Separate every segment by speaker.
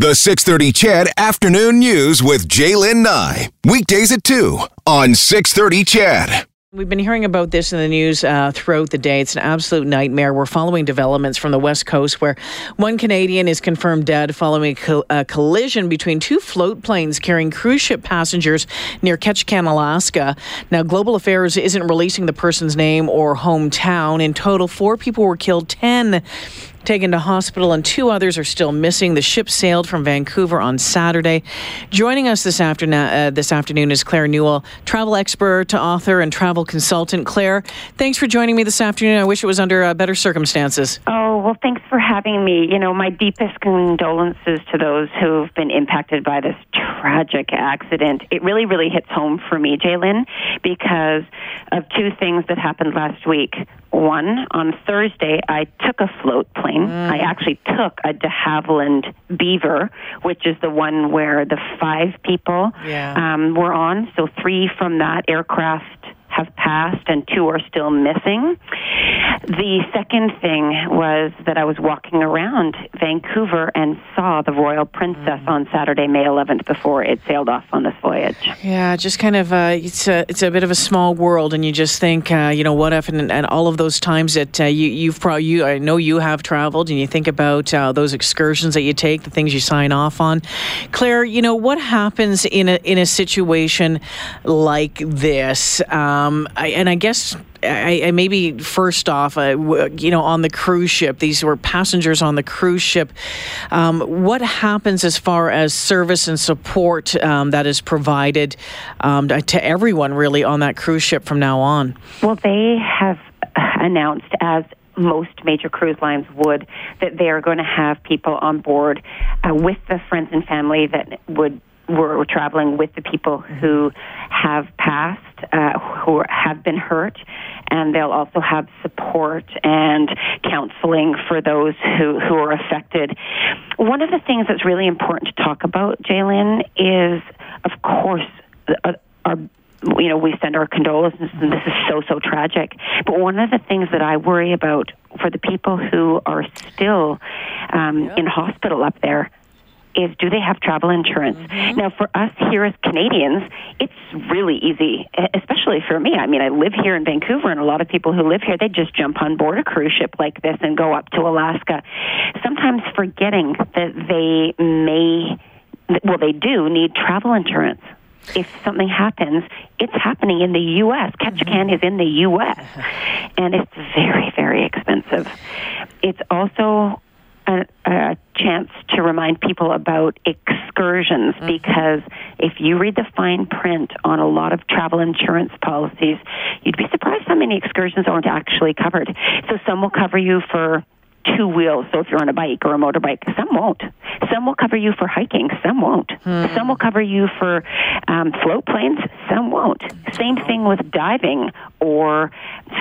Speaker 1: The 630 CHED Afternoon News with Jaylen Nye. Weekdays at 2 on 630 CHED.
Speaker 2: We've been hearing about this in the news uh, throughout the day. It's an absolute nightmare. We're following developments from the West Coast where one Canadian is confirmed dead following a, co- a collision between two float planes carrying cruise ship passengers near Ketchikan, Alaska. Now, Global Affairs isn't releasing the person's name or hometown. In total, four people were killed, 10 taken to hospital, and two others are still missing. The ship sailed from Vancouver on Saturday. Joining us this afternoon, uh, this afternoon is Claire Newell, travel expert, author, and travel consultant. Claire, thanks for joining me this afternoon. I wish it was under uh, better circumstances.
Speaker 3: Oh, well, thanks for having me. You know, my deepest condolences to those who've been impacted by this tragic accident. It really, really hits home for me, Jaylen, because of two things that happened last week. One, on Thursday, I took a float plane. Mm. I actually took a de Havilland Beaver, which is the one where the five people yeah. um, were on. So three from that aircraft have passed and two are still missing. The second thing was that I was walking around Vancouver and saw the Royal Princess on Saturday, May 11th, before it sailed off on this voyage.
Speaker 2: Yeah, just kind of uh, it's a it's a bit of a small world, and you just think, uh, you know, what if, and, and, all of those times that uh, you you've probably you I know you have traveled, and you think about uh, those excursions that you take, the things you sign off on. Claire, you know what happens in a in a situation like this. Um, um, I, and I guess I, I, maybe first off, uh, you know, on the cruise ship, these were passengers on the cruise ship. Um, what happens as far as service and support um, that is provided um, to everyone really on that cruise ship from now on?
Speaker 3: Well, they have announced as most major cruise lines would that they are going to have people on board uh, with the friends and family that would were traveling with the people who have passed, uh, who have been hurt, and they'll also have support and counseling for those who, who are affected. One of the things that's really important to talk about, Jaylen, is, of course, uh, our you know, we send our condolences, and this is so, so tragic. But one of the things that I worry about for the people who are still um, yeah. in hospital up there is do they have travel insurance? Mm-hmm. Now, for us here as Canadians, it's really easy, especially for me. I mean, I live here in Vancouver, and a lot of people who live here, they just jump on board a cruise ship like this and go up to Alaska, sometimes forgetting that they may, well, they do need travel insurance. If something happens, it's happening in the U.S. Ketchikan mm-hmm. is in the U.S., and it's very, very expensive. It's also a, a chance to remind people about excursions mm-hmm. because if you read the fine print on a lot of travel insurance policies, you'd be surprised how many excursions aren't actually covered. So some will cover you for two wheels. So if you're on a bike or a motorbike, some won't. Some will cover you for hiking. Some won't. Hmm. Some will cover you for um, float planes. Some won't. Same thing with diving or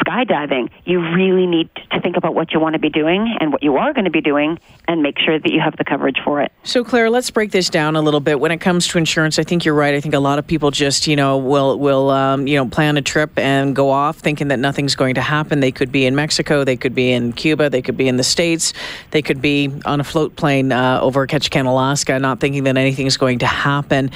Speaker 3: skydiving. You really need to think about what you want to be doing and what you are going to be doing, and make sure that you have the coverage for it.
Speaker 2: So, Claire, let's break this down a little bit. When it comes to insurance, I think you're right. I think a lot of people just, you know, will will um, you know plan a trip and go off thinking that nothing's going to happen. They could be in Mexico. They could be in Cuba. They could be in the States. They could be on a float plane uh, over Ketchikan, Alaska, not thinking that anything's going to happen.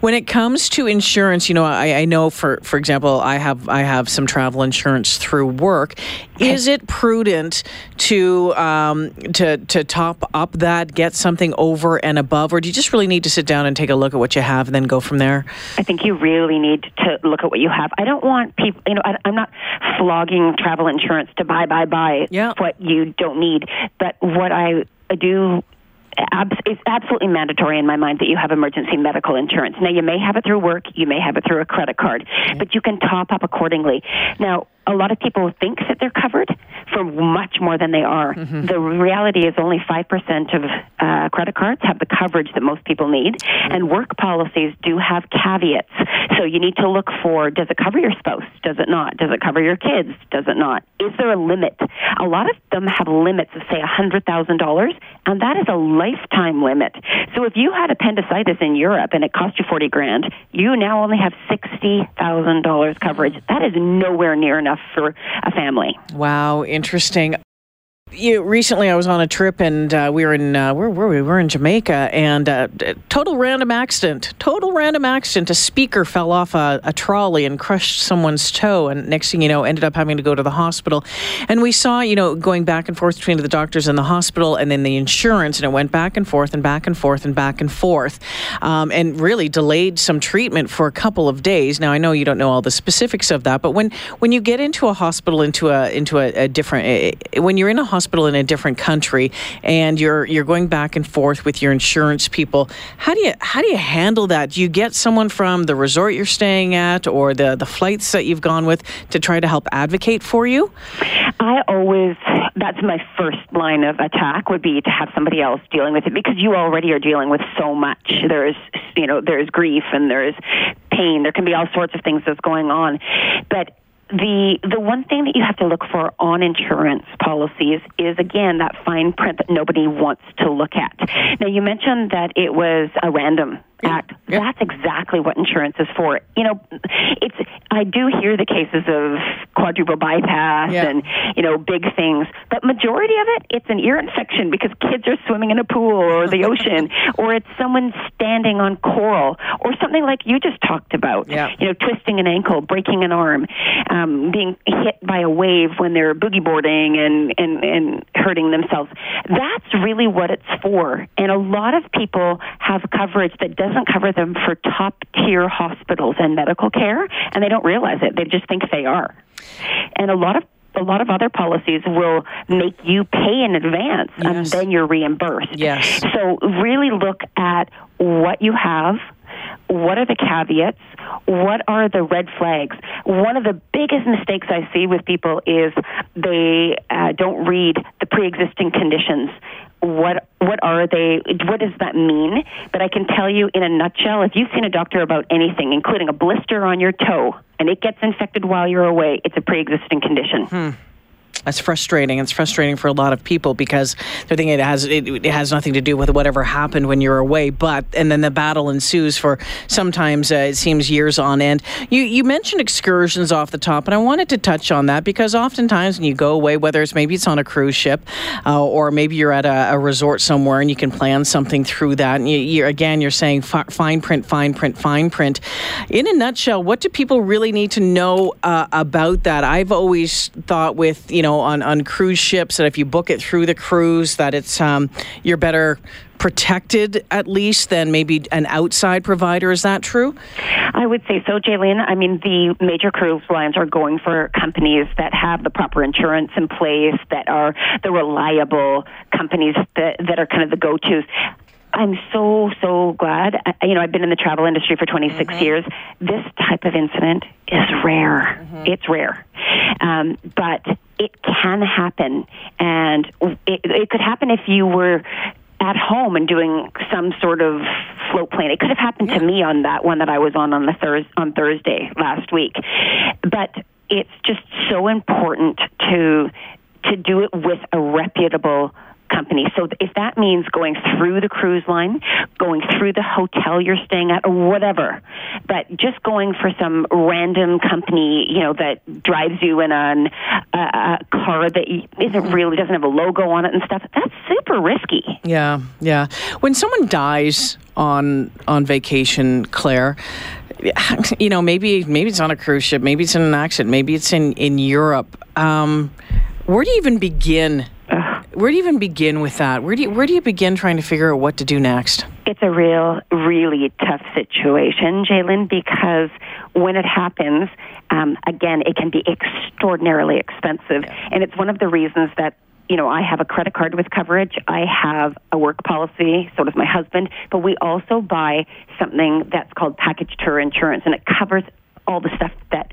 Speaker 2: When it comes to insurance, you know, I, I know for for example, I have I have some travel insurance through work. Is it prudent to um, to to top up that, get something over and above, or do you just really need to sit down and take a look at what you have and then go from there?
Speaker 3: I think you really need to look at what you have. I don't want people, you know, I, I'm not flogging travel insurance to buy, buy, buy yeah. what you don't need. But what I do it's absolutely mandatory in my mind that you have emergency medical insurance. Now, you may have it through work, you may have it through a credit card, but you can top up accordingly. Now, a lot of people think that they're covered for much more than they are. Mm-hmm. The reality is only 5% of uh, credit cards have the coverage that most people need, mm-hmm. and work policies do have caveats. So you need to look for does it cover your spouse? Does it not? Does it cover your kids? Does it not? Is there a limit? A lot of them have limits of, say, $100,000, and that is a lifetime limit. So if you had appendicitis in Europe and it cost you 40 grand, you now only have $60,000 coverage. That is nowhere near enough for a family.
Speaker 2: Wow, interesting interesting you recently I was on a trip and uh, we were in uh, where were we? We were in Jamaica and uh, total random accident. Total random accident. A speaker fell off a, a, trolley and crushed someone's toe, and next thing you know, ended up having to go to the hospital. And we saw, you know, going back and forth between the doctors and the hospital, and then the insurance, and it went back and forth and back and forth and back and forth, um, and really delayed some treatment for a couple of days. Now I know you don't know all the specifics of that, but when when you get into a hospital, into a into a, a different, eh, when you're in a hospital hospital in a different country and you're you're going back and forth with your insurance people. How do you how do you handle that? Do you get someone from the resort you're staying at or the the flights that you've gone with to try to help advocate for you?
Speaker 3: I always that's my first line of attack would be to have somebody else dealing with it because you already are dealing with so much. There's you know there's grief and there's pain. There can be all sorts of things that's going on, but the the one thing that you have to look for on insurance policies is again that fine print that nobody wants to look at. Now you mentioned that it was a random act. Yeah. That's exactly what insurance is for. You know, it's I do hear the cases of quadruple bypass yeah. and you know big things, but majority of it it's an ear infection because kids are swimming in a pool or the ocean, or it's someone standing on coral or something like you just talked about.
Speaker 2: Yeah.
Speaker 3: You know, twisting an ankle, breaking an arm, um, being hit by a wave when they're boogie boarding and and and hurting themselves. That's really what it's for, and a lot of people have coverage that does doesn't cover them for top tier hospitals and medical care, and they don't realize it. They just think they are. And a lot of a lot of other policies will make you pay in advance yes. and then you're reimbursed.
Speaker 2: Yes.
Speaker 3: So really look at what you have, what are the caveats, what are the red flags. One of the biggest mistakes I see with people is they uh, don't read the pre-existing conditions what what are they what does that mean but i can tell you in a nutshell if you've seen a doctor about anything including a blister on your toe and it gets infected while you're away it's a pre-existing condition
Speaker 2: hmm. That's frustrating. It's frustrating for a lot of people because they're thinking it has it, it, has nothing to do with whatever happened when you're away. But and then the battle ensues for sometimes uh, it seems years on end. You you mentioned excursions off the top, and I wanted to touch on that because oftentimes when you go away, whether it's maybe it's on a cruise ship uh, or maybe you're at a, a, resort somewhere and you can plan something through that. And you, you again, you're saying fi- fine print, fine print, fine print. In a nutshell, what do people really need to know uh, about that? I've always thought with you know on, on cruise ships that if you book it through the cruise, that it's um, you're better protected at least than maybe an outside provider. Is that true?
Speaker 3: I would say so, Jaylene. I mean, the major cruise lines are going for companies that have the proper insurance in place, that are the reliable companies that, that are kind of the go tos. I'm so so glad. You know, I've been in the travel industry for 26 mm-hmm. years. This type of incident is rare. Mm-hmm. It's rare, um, but it can happen, and it, it could happen if you were at home and doing some sort of float plane. It could have happened yeah. to me on that one that I was on on the Thurs on Thursday last week, but it's just so important to to do it with a reputable company. So if that means going through the cruise line, going through the hotel you're staying at, or whatever, but just going for some random company, you know, that drives you in an, a, a car that isn't really doesn't have a logo on it and stuff, that's super risky.
Speaker 2: Yeah, yeah. When someone dies on on vacation, Claire you know, maybe maybe it's on a cruise ship, maybe it's in an accident, maybe it's in in Europe. Um, where do you even begin where do you even begin with that? Where do you, where do you begin trying to figure out what to do next?
Speaker 3: It's a real, really tough situation, Jalen, because when it happens, um, again, it can be extraordinarily expensive. Yeah. And it's one of the reasons that you know, I have a credit card with coverage. I have a work policy, so does my husband. But we also buy something that's called package tour insurance, and it covers all the stuff that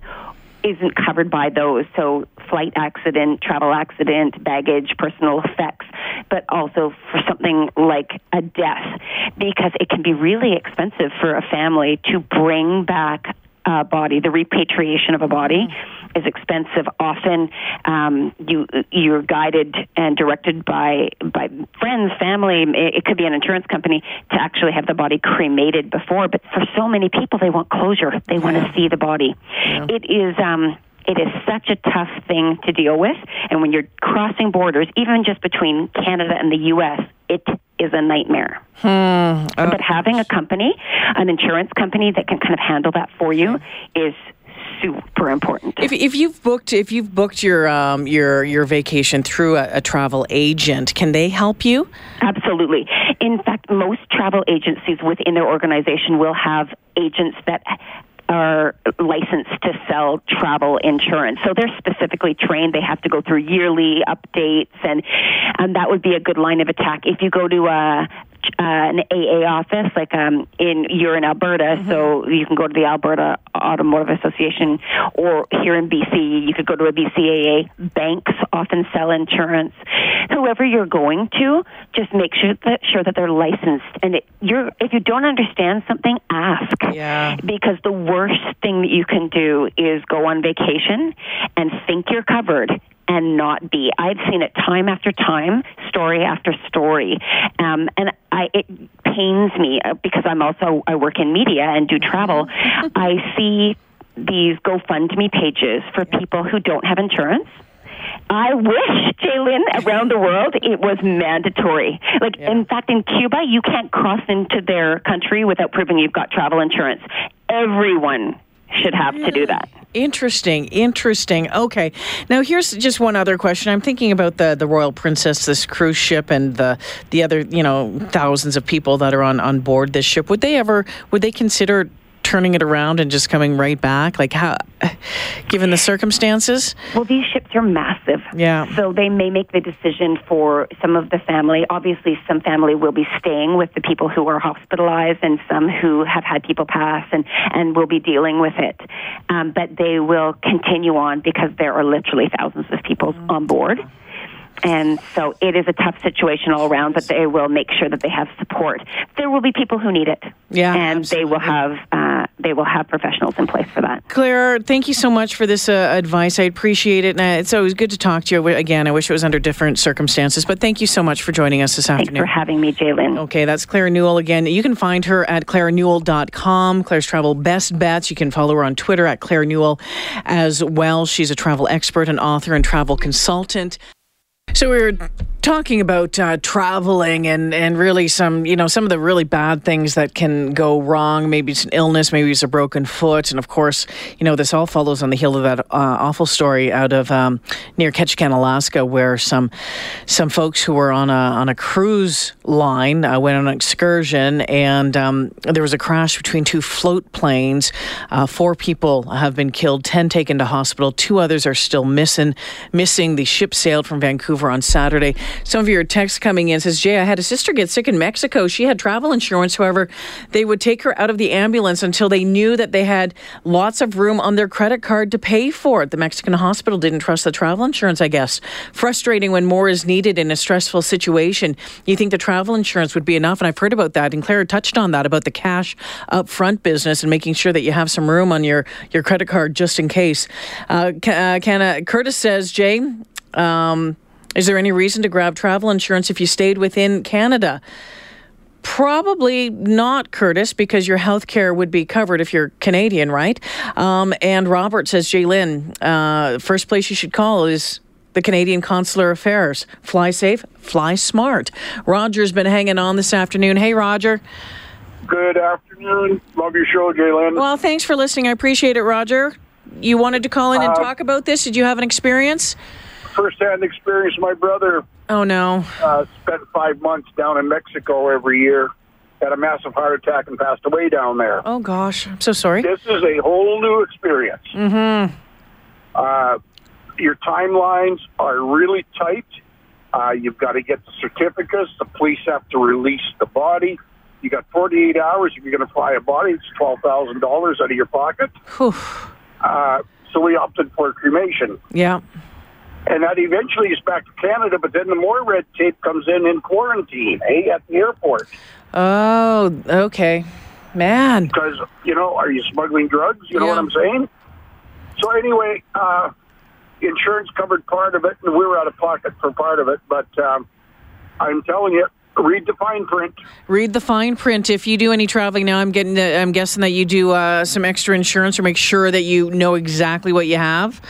Speaker 3: isn't covered by those. So, flight accident, travel accident, baggage, personal effects, but also for something like a death, because it can be really expensive for a family to bring back a body. The repatriation of a body is expensive. Often, um, you you're guided and directed by by friends, family. It could be an insurance company to actually have the body cremated before. But for so many people, they want closure. They want to see the body. Yeah. It is. Um, It is such a tough thing to deal with. And when you're crossing borders, even just between Canada and the U.S., it is a nightmare.
Speaker 2: Hmm.
Speaker 3: But having a company, an insurance company that can kind of handle that for you is super important.
Speaker 2: If, if you've booked if you've booked your um, your your vacation through a, a, travel agent, can they help you?
Speaker 3: Absolutely. In fact, most travel agencies within their organization will have agents that are licensed to sell travel insurance. So they're specifically trained. They have to go through yearly updates, and and that would be a good line of attack. If you go to a uh, an AA office, like um, in you're in Alberta, mm-hmm. so you can go to the Alberta Automotive Association, or here in BC, you could go to a BCAA. Banks often sell insurance. Whoever you're going to, just make sure that sure that they're licensed. And it, you're if you don't understand something, ask.
Speaker 2: Yeah.
Speaker 3: Because the worst thing that you can do is go on vacation and think you're covered and not be. I've seen it time after time, story after story, um, and I it pains me uh, because I'm also I work in media and do travel. I see these GoFundMe pages for people who don't have insurance. I wish, Jalen, around the world it was mandatory. Like, yeah. in fact, in Cuba, you can't cross into their country without proving you've got travel insurance. Everyone should have to do that.
Speaker 2: Interesting, interesting. Okay, now here's just one other question. I'm thinking about the the Royal Princess, this cruise ship, and the the other you know thousands of people that are on on board this ship. Would they ever would they consider turning it around and just coming right back? Like how, given the circumstances?
Speaker 3: Well, these ships are massive.
Speaker 2: Yeah.
Speaker 3: So they may make the decision for some of the family. Obviously, some family will be staying with the people who are hospitalized, and some who have had people pass and and will be dealing with it. Um, but they will continue on because there are literally thousands of people on board. And so it is a tough situation all around, but they will make sure that they have support. There will be people who need it.
Speaker 2: Yeah,
Speaker 3: and
Speaker 2: absolutely.
Speaker 3: they will have uh, they will have professionals in place for that.
Speaker 2: Claire, thank you so much for this uh, advice. I appreciate it. And it's always good to talk to you. Again, I wish it was under different circumstances, but thank you so much for joining us this afternoon.
Speaker 3: Thanks for having me, Jalen.
Speaker 2: Okay, that's Claire Newell again. You can find her at clairenewell.com. Claire's Travel Best Bets. You can follow her on Twitter at Claire Newell as well. She's a travel expert, an author, and travel consultant. So we were talking about uh, traveling and, and really some, you know, some of the really bad things that can go wrong. Maybe it's an illness, maybe it's a broken foot. And of course, you know, this all follows on the heel of that uh, awful story out of um, near Ketchikan, Alaska, where some some folks who were on a, on a cruise line uh, went on an excursion and um, there was a crash between two float planes. Uh, four people have been killed, 10 taken to hospital, two others are still missing. Missing. The ship sailed from Vancouver on Saturday. Some of your texts coming in says, Jay, I had a sister get sick in Mexico. She had travel insurance. However, they would take her out of the ambulance until they knew that they had lots of room on their credit card to pay for it. The Mexican hospital didn't trust the travel insurance, I guess. Frustrating when more is needed in a stressful situation. You think the travel insurance would be enough? And I've heard about that. And Claire touched on that about the cash upfront business and making sure that you have some room on your, your credit card just in case. Uh, uh, Curtis says, Jay, um, is there any reason to grab travel insurance if you stayed within Canada? Probably not, Curtis, because your health care would be covered if you're Canadian, right? Um, and Robert says, Jaylin, uh, first place you should call is the Canadian Consular Affairs. Fly safe, fly smart. Roger's been hanging on this afternoon. Hey, Roger.
Speaker 4: Good afternoon. Love your show, Jaylin.
Speaker 2: Well, thanks for listening. I appreciate it, Roger. You wanted to call in and uh, talk about this. Did you have an experience?
Speaker 4: Firsthand experience. My brother.
Speaker 2: Oh no.
Speaker 4: Uh, spent five months down in Mexico every year. Had a massive heart attack and passed away down there.
Speaker 2: Oh gosh, I'm so sorry.
Speaker 4: This is a whole new experience.
Speaker 2: Mm-hmm.
Speaker 4: Uh, your timelines are really tight. Uh, you've got to get the certificates. The police have to release the body. You got 48 hours. If you're going to fly a body, it's twelve thousand dollars out of your pocket. Uh, so we opted for cremation.
Speaker 2: Yeah
Speaker 4: and that eventually is back to Canada. But then the more red tape comes in in quarantine, eh, at the airport.
Speaker 2: Oh, okay, man.
Speaker 4: Because you know, are you smuggling drugs? You know
Speaker 2: yeah.
Speaker 4: what I'm saying? So anyway, uh, insurance covered part of it, and we were out of pocket for part of it. But um, I'm telling you, read the fine print.
Speaker 2: Read the fine print. If you do any traveling now, I'm getting. The, I'm guessing that you do uh, some extra insurance or make sure that you know exactly what you have.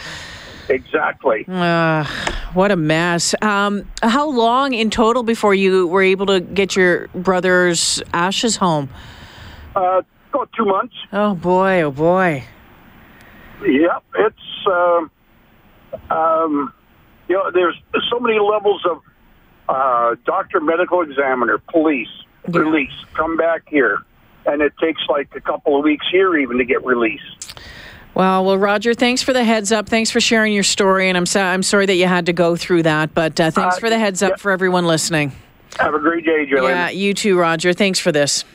Speaker 4: Exactly.
Speaker 2: Uh, what a mess. Um, how long in total before you were able to get your brother's ashes home?
Speaker 4: Uh, about two months.
Speaker 2: Oh boy! Oh boy!
Speaker 4: Yep, it's um, um, you know there's so many levels of uh, doctor, medical examiner, police,
Speaker 2: Yeah.
Speaker 4: release, come back here, and it takes like a couple of weeks here even to get released.
Speaker 2: Well, well, Roger, thanks for the heads up. Thanks for sharing your story, and I'm so, I'm sorry that you had to go through that, but uh, thanks
Speaker 4: Uh,
Speaker 2: for the heads up
Speaker 4: yeah.
Speaker 2: for everyone listening.
Speaker 4: Have a great day, Joanne.
Speaker 2: Yeah, you too, Roger. Thanks for this.